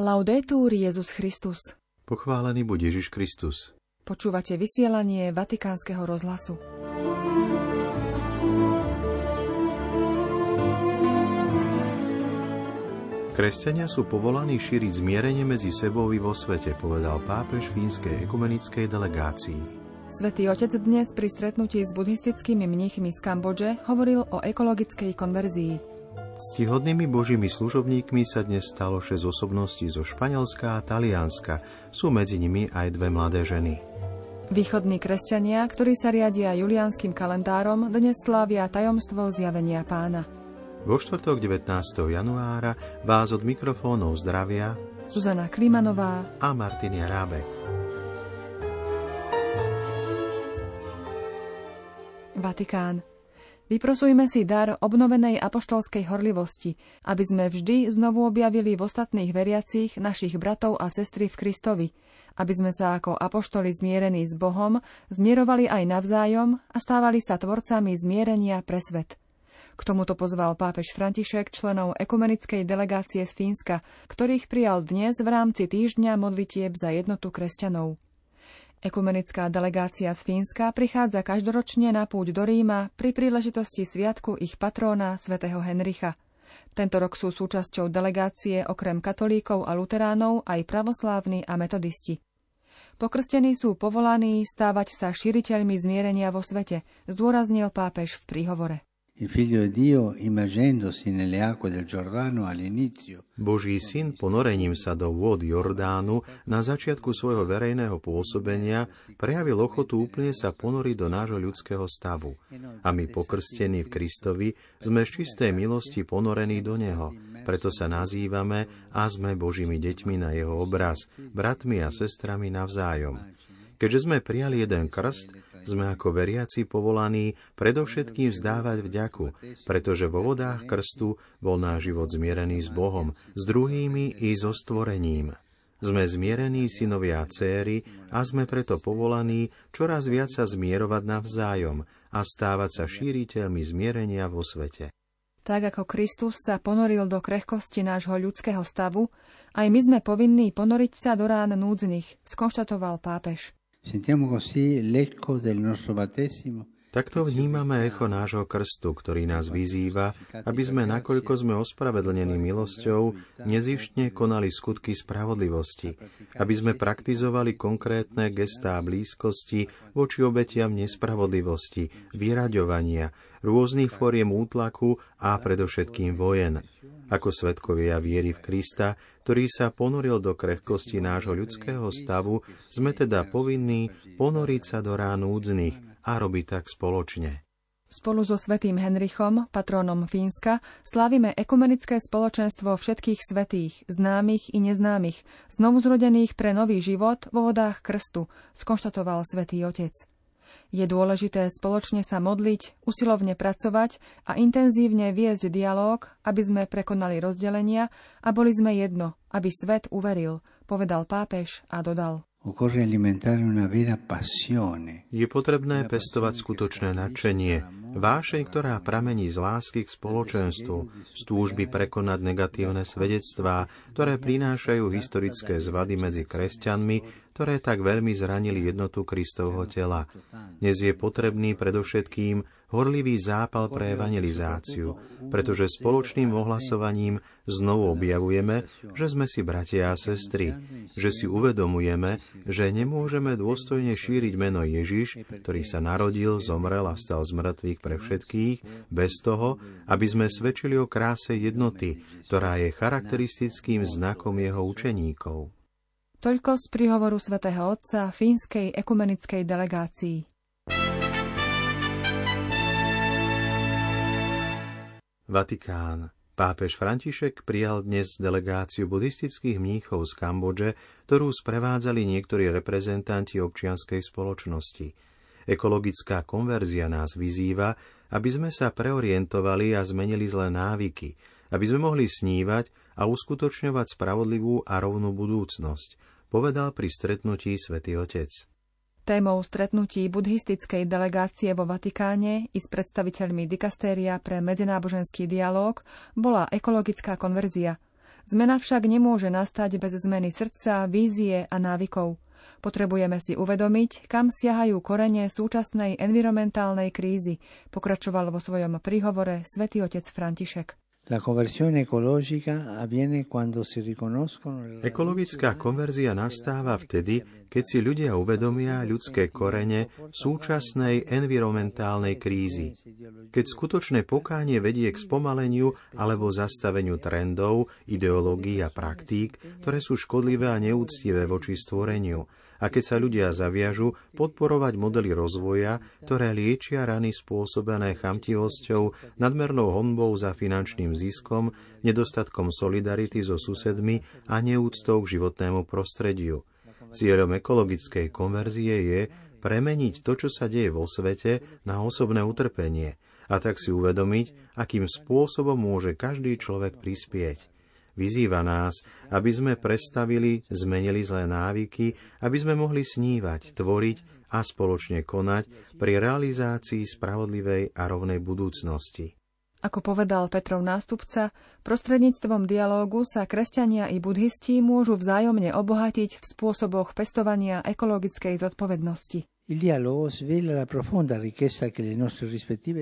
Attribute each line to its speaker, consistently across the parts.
Speaker 1: Laudetur Jezus Christus.
Speaker 2: Pochválený buď Ježiš Kristus.
Speaker 1: Počúvate vysielanie Vatikánskeho rozhlasu.
Speaker 2: Kresťania sú povolaní šíriť zmierenie medzi sebou i vo svete, povedal pápež fínskej ekumenickej delegácii.
Speaker 1: Svetý Otec dnes pri stretnutí s buddhistickými mníchmi z Kambodže hovoril o ekologickej konverzii.
Speaker 2: Ctihodnými božími služobníkmi sa dnes stalo šesť osobností zo Španielska a Talianska. Sú medzi nimi aj dve mladé ženy.
Speaker 1: Východní kresťania, ktorí sa riadia juliánskym kalendárom, dnes slávia tajomstvo zjavenia pána.
Speaker 2: Vo štvrtok 19. januára vás od mikrofónov zdravia
Speaker 1: Zuzana Klimanová
Speaker 2: a Martinia Rábek.
Speaker 1: Vatikán. Vyprosujme si dar obnovenej apoštolskej horlivosti, aby sme vždy znovu objavili v ostatných veriacich našich bratov a sestry v Kristovi, aby sme sa ako apoštoli zmierení s Bohom zmierovali aj navzájom a stávali sa tvorcami zmierenia pre svet. K tomuto pozval pápež František členov ekumenickej delegácie z Fínska, ktorých prijal dnes v rámci týždňa modlitieb za jednotu kresťanov. Ekumenická delegácia z Fínska prichádza každoročne na púť do Ríma pri príležitosti sviatku ich patróna svätého Henricha. Tento rok sú súčasťou delegácie okrem katolíkov a luteránov aj pravoslávni a metodisti. Pokrstení sú povolaní stávať sa širiteľmi zmierenia vo svete, zdôraznil pápež v príhovore.
Speaker 2: Boží syn ponorením sa do vôd Jordánu na začiatku svojho verejného pôsobenia prejavil ochotu úplne sa ponoriť do nášho ľudského stavu. A my pokrstení v Kristovi sme z čistej milosti ponorení do Neho. Preto sa nazývame a sme Božími deťmi na Jeho obraz, bratmi a sestrami navzájom. Keďže sme prijali jeden krst, sme ako veriaci povolaní predovšetkým vzdávať vďaku, pretože vo vodách krstu bol náš život zmierený s Bohom, s druhými i so stvorením. Sme zmierení synovia a céry a sme preto povolaní čoraz viac sa zmierovať navzájom a stávať sa šíriteľmi zmierenia vo svete.
Speaker 1: Tak ako Kristus sa ponoril do krehkosti nášho ľudského stavu, aj my sme povinní ponoriť sa do rán núdznych, skonštatoval pápež.
Speaker 2: Takto vnímame echo nášho krstu, ktorý nás vyzýva, aby sme, nakoľko sme ospravedlnení milosťou, nezištne konali skutky spravodlivosti, aby sme praktizovali konkrétne gestá blízkosti voči obetiam nespravodlivosti, vyraďovania, rôznych fóriem útlaku a predovšetkým vojen ako svetkovia viery v Krista, ktorý sa ponoril do krehkosti nášho ľudského stavu, sme teda povinní ponoriť sa do rán údznych a robiť tak spoločne.
Speaker 1: Spolu so svetým Henrichom, patrónom Fínska, slávime ekumenické spoločenstvo všetkých svetých, známych i neznámych, znovu zrodených pre nový život vo vodách krstu, skonštatoval svätý Otec. Je dôležité spoločne sa modliť, usilovne pracovať a intenzívne viesť dialog, aby sme prekonali rozdelenia a boli sme jedno, aby svet uveril, povedal pápež a dodal.
Speaker 2: Je potrebné pestovať skutočné nadšenie, vášeň, ktorá pramení z lásky k spoločenstvu, z túžby prekonať negatívne svedectvá, ktoré prinášajú historické zvady medzi kresťanmi, ktoré tak veľmi zranili jednotu Kristovho tela. Dnes je potrebný predovšetkým horlivý zápal pre evangelizáciu, pretože spoločným ohlasovaním znovu objavujeme, že sme si bratia a sestry, že si uvedomujeme, že nemôžeme dôstojne šíriť meno Ježiš, ktorý sa narodil, zomrel a vstal z mŕtvych pre všetkých, bez toho, aby sme svedčili o kráse jednoty, ktorá je charakteristickým znakom jeho učeníkov.
Speaker 1: Toľko z príhovoru svätého Otca fínskej ekumenickej delegácii.
Speaker 2: Vatikán. Pápež František prijal dnes delegáciu buddhistických mníchov z Kambodže, ktorú sprevádzali niektorí reprezentanti občianskej spoločnosti. Ekologická konverzia nás vyzýva, aby sme sa preorientovali a zmenili zlé návyky, aby sme mohli snívať a uskutočňovať spravodlivú a rovnú budúcnosť, povedal pri stretnutí svätý Otec.
Speaker 1: Témou stretnutí buddhistickej delegácie vo Vatikáne i s predstaviteľmi dikastéria pre medzináboženský dialóg bola ekologická konverzia. Zmena však nemôže nastať bez zmeny srdca, vízie a návykov. Potrebujeme si uvedomiť, kam siahajú korene súčasnej environmentálnej krízy, pokračoval vo svojom príhovore svätý otec František.
Speaker 2: Ekologická konverzia nastáva vtedy, keď si ľudia uvedomia ľudské korene súčasnej environmentálnej krízy. Keď skutočné pokánie vedie k spomaleniu alebo zastaveniu trendov, ideológií a praktík, ktoré sú škodlivé a neúctivé voči stvoreniu, a keď sa ľudia zaviažu podporovať modely rozvoja, ktoré liečia rany spôsobené chamtivosťou, nadmernou honbou za finančným ziskom, nedostatkom solidarity so susedmi a neúctou k životnému prostrediu. Cieľom ekologickej konverzie je premeniť to, čo sa deje vo svete, na osobné utrpenie a tak si uvedomiť, akým spôsobom môže každý človek prispieť. Vyzýva nás, aby sme prestavili, zmenili zlé návyky, aby sme mohli snívať, tvoriť a spoločne konať pri realizácii spravodlivej a rovnej budúcnosti.
Speaker 1: Ako povedal Petrov nástupca, prostredníctvom dialógu sa kresťania i budhisti môžu vzájomne obohatiť v spôsoboch pestovania ekologickej zodpovednosti.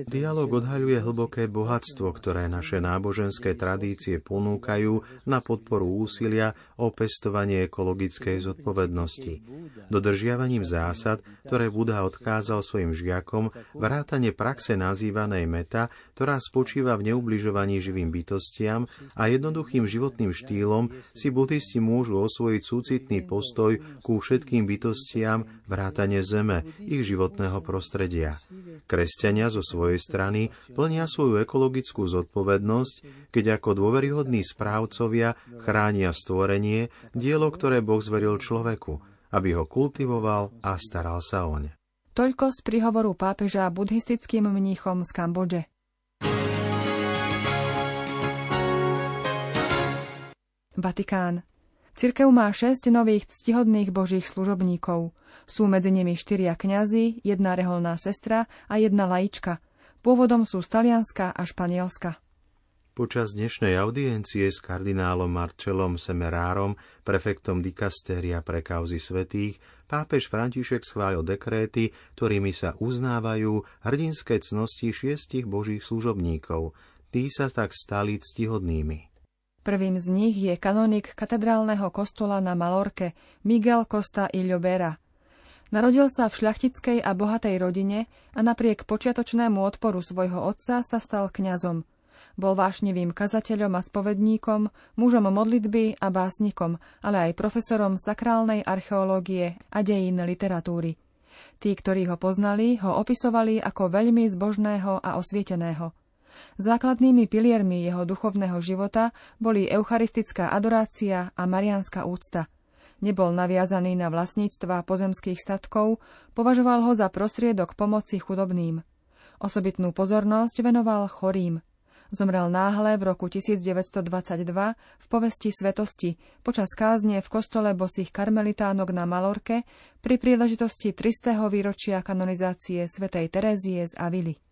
Speaker 2: Dialóg odhaľuje hlboké bohatstvo, ktoré naše náboženské tradície ponúkajú na podporu úsilia o pestovanie ekologickej zodpovednosti. Dodržiavaním zásad, ktoré Buddha odkázal svojim žiakom, vrátane praxe nazývanej meta, ktorá spočíva v neubližovaní živým bytostiam a jednoduchým životným štýlom, si buddhisti môžu osvojiť súcitný postoj ku všetkým bytostiam vrátane zeme, ich životného prostredia. Kresťania zo svojej strany plnia svoju ekologickú zodpovednosť, keď ako dôveryhodní správcovia chránia stvorenie, dielo, ktoré Boh zveril človeku, aby ho kultivoval a staral sa oň.
Speaker 1: Toľko z príhovoru pápeža buddhistickým mníchom z Kambodže. Vatikán. Cirkev má šesť nových ctihodných božích služobníkov. Sú medzi nimi štyria kňazi, jedna reholná sestra a jedna laička. Pôvodom sú z Talianska a Španielska.
Speaker 2: Počas dnešnej audiencie s kardinálom Marcelom Semerárom, prefektom dikastéria pre kauzy svetých, pápež František schválil dekréty, ktorými sa uznávajú hrdinské cnosti šiestich božích služobníkov. Tí sa tak stali ctihodnými.
Speaker 1: Prvým z nich je kanonik katedrálneho kostola na Malorke Miguel Costa y Llobera. Narodil sa v šľachtickej a bohatej rodine a napriek počiatočnému odporu svojho otca sa stal kňazom. Bol vášnivým kazateľom a spovedníkom, mužom modlitby a básnikom, ale aj profesorom sakrálnej archeológie a dejín literatúry. Tí, ktorí ho poznali, ho opisovali ako veľmi zbožného a osvieteného – Základnými piliermi jeho duchovného života boli eucharistická adorácia a marianská úcta. Nebol naviazaný na vlastníctva pozemských statkov, považoval ho za prostriedok pomoci chudobným. Osobitnú pozornosť venoval chorým. Zomrel náhle v roku 1922 v povesti svetosti počas kázne v kostole bosých karmelitánok na Malorke pri príležitosti 300. výročia kanonizácie svätej Terézie z Avily.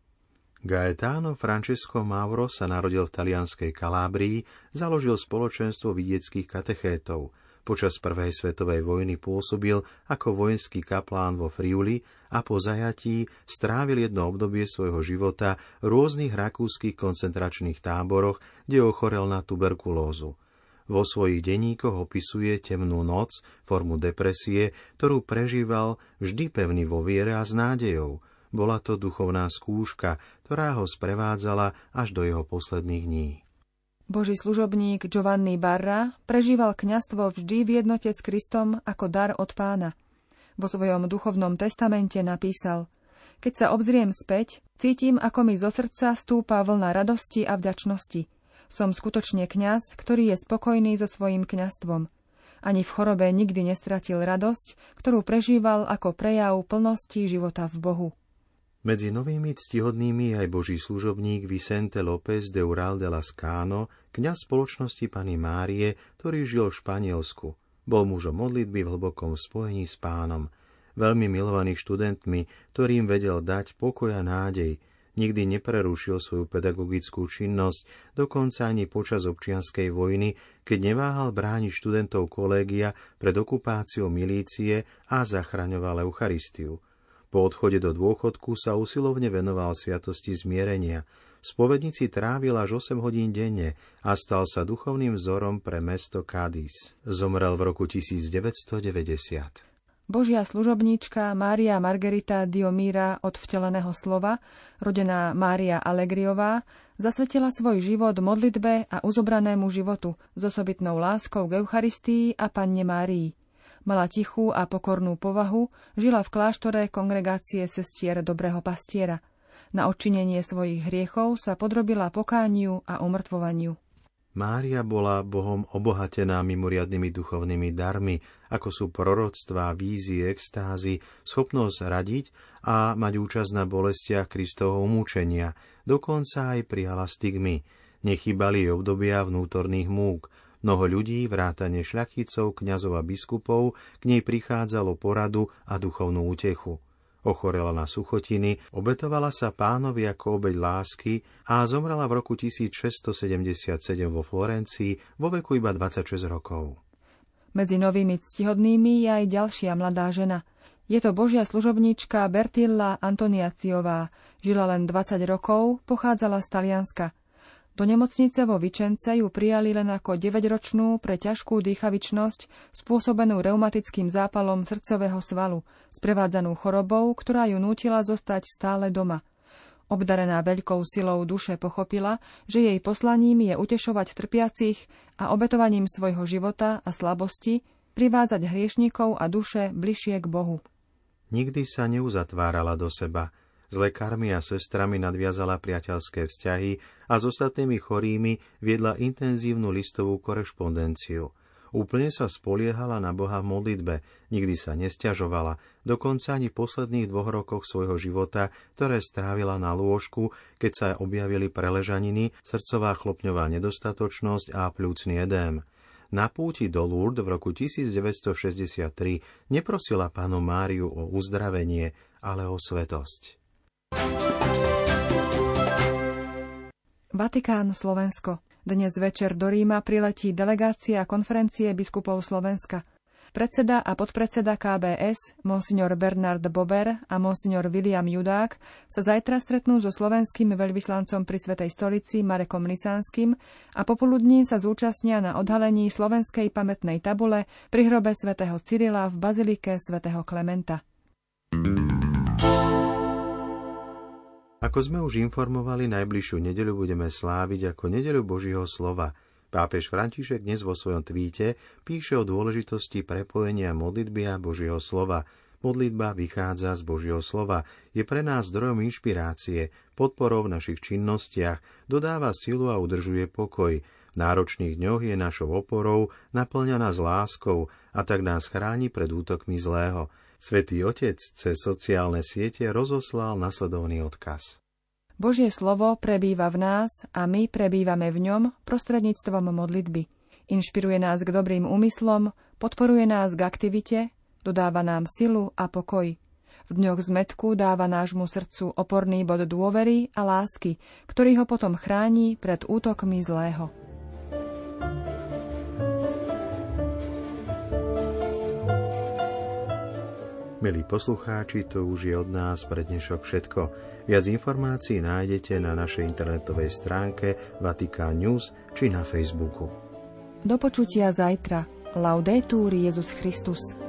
Speaker 2: Gaetano Francesco Mauro sa narodil v talianskej Kalábrii, založil spoločenstvo vidieckých katechétov. Počas prvej svetovej vojny pôsobil ako vojenský kaplán vo Friuli a po zajatí strávil jedno obdobie svojho života v rôznych rakúskych koncentračných táboroch, kde ochorel na tuberkulózu. Vo svojich denníkoch opisuje temnú noc, formu depresie, ktorú prežíval vždy pevný vo viere a s nádejou – bola to duchovná skúška, ktorá ho sprevádzala až do jeho posledných dní.
Speaker 1: Boží služobník Giovanni Barra prežíval kňastvo vždy v jednote s Kristom ako dar od pána. Vo svojom duchovnom testamente napísal Keď sa obzriem späť, cítim, ako mi zo srdca stúpa vlna radosti a vďačnosti. Som skutočne kňaz, ktorý je spokojný so svojím kňastvom. Ani v chorobe nikdy nestratil radosť, ktorú prežíval ako prejav plnosti života v Bohu.
Speaker 2: Medzi novými ctihodnými aj boží služobník Vicente López de Ural de Lascano, kňaz spoločnosti Pany Márie, ktorý žil v Španielsku. Bol mužom modlitby v hlbokom spojení s pánom. Veľmi milovaný študentmi, ktorým vedel dať pokoj a nádej. Nikdy neprerušil svoju pedagogickú činnosť, dokonca ani počas občianskej vojny, keď neváhal brániť študentov kolégia pred okupáciou milície a zachraňoval Eucharistiu. Po odchode do dôchodku sa usilovne venoval sviatosti zmierenia. V spovednici trávil až 8 hodín denne a stal sa duchovným vzorom pre mesto Cádiz. Zomrel v roku 1990.
Speaker 1: Božia služobníčka Mária Margarita Diomíra od vteleného slova, rodená Mária Alegriová, zasvetila svoj život modlitbe a uzobranému životu s osobitnou láskou k Eucharistii a Panne Márii. Mala tichú a pokornú povahu, žila v kláštore kongregácie sestier Dobrého pastiera. Na odčinenie svojich hriechov sa podrobila pokániu a umrtvovaniu.
Speaker 2: Mária bola Bohom obohatená mimoriadnými duchovnými darmi, ako sú proroctvá, vízie, extázy, schopnosť radiť a mať účasť na bolestiach Kristovho umúčenia, dokonca aj prijala stigmy. Nechybali obdobia vnútorných múk. Mnoho ľudí, vrátane šľachticov, kňazov a biskupov, k nej prichádzalo poradu a duchovnú útechu ochorela na suchotiny, obetovala sa pánovi ako obeď lásky a zomrela v roku 1677 vo Florencii vo veku iba 26 rokov.
Speaker 1: Medzi novými ctihodnými je aj ďalšia mladá žena. Je to božia služobníčka Bertilla Antoniaciová. Žila len 20 rokov, pochádzala z Talianska – do nemocnice vo Vičence ju prijali len ako 9-ročnú pre ťažkú dýchavičnosť spôsobenú reumatickým zápalom srdcového svalu, sprevádzanú chorobou, ktorá ju nútila zostať stále doma. Obdarená veľkou silou duše pochopila, že jej poslaním je utešovať trpiacich a obetovaním svojho života a slabosti privádzať hriešnikov a duše bližšie k Bohu.
Speaker 2: Nikdy sa neuzatvárala do seba – s lekármi a sestrami nadviazala priateľské vzťahy a s ostatnými chorými viedla intenzívnu listovú korešpondenciu. Úplne sa spoliehala na Boha v modlitbe, nikdy sa nestiažovala, dokonca ani v posledných dvoch rokoch svojho života, ktoré strávila na lôžku, keď sa objavili preležaniny, srdcová chlopňová nedostatočnosť a plúcný edém. Na púti do Lourdes v roku 1963 neprosila pánu Máriu o uzdravenie, ale o svetosť.
Speaker 1: Vatikán, Slovensko. Dnes večer do Ríma priletí delegácia konferencie biskupov Slovenska. Predseda a podpredseda KBS, monsignor Bernard Bober a monsignor William Judák sa zajtra stretnú so slovenským veľvyslancom pri Svetej stolici Marekom Lisánskym a popoludní sa zúčastnia na odhalení slovenskej pamätnej tabule pri hrobe svätého Cyrila v bazilike svätého Klementa.
Speaker 2: Ako sme už informovali, najbližšiu nedeľu budeme sláviť ako nedeľu Božieho slova. Pápež František dnes vo svojom tvíte píše o dôležitosti prepojenia modlitby a Božieho slova. Modlitba vychádza z Božieho slova, je pre nás zdrojom inšpirácie, podporou v našich činnostiach, dodáva silu a udržuje pokoj. V náročných dňoch je našou oporou, naplňaná s láskou a tak nás chráni pred útokmi zlého. Svetý Otec cez sociálne siete rozoslal nasledovný odkaz.
Speaker 1: Božie slovo prebýva v nás a my prebývame v ňom prostredníctvom modlitby. Inšpiruje nás k dobrým úmyslom, podporuje nás k aktivite, dodáva nám silu a pokoj. V dňoch zmetku dáva nášmu srdcu oporný bod dôvery a lásky, ktorý ho potom chráni pred útokmi zlého.
Speaker 2: Milí poslucháči, to už je od nás pre dnešok všetko. Viac informácií nájdete na našej internetovej stránke Vatikán News či na Facebooku.
Speaker 1: Do počutia zajtra. Laudetur Jezus Christus.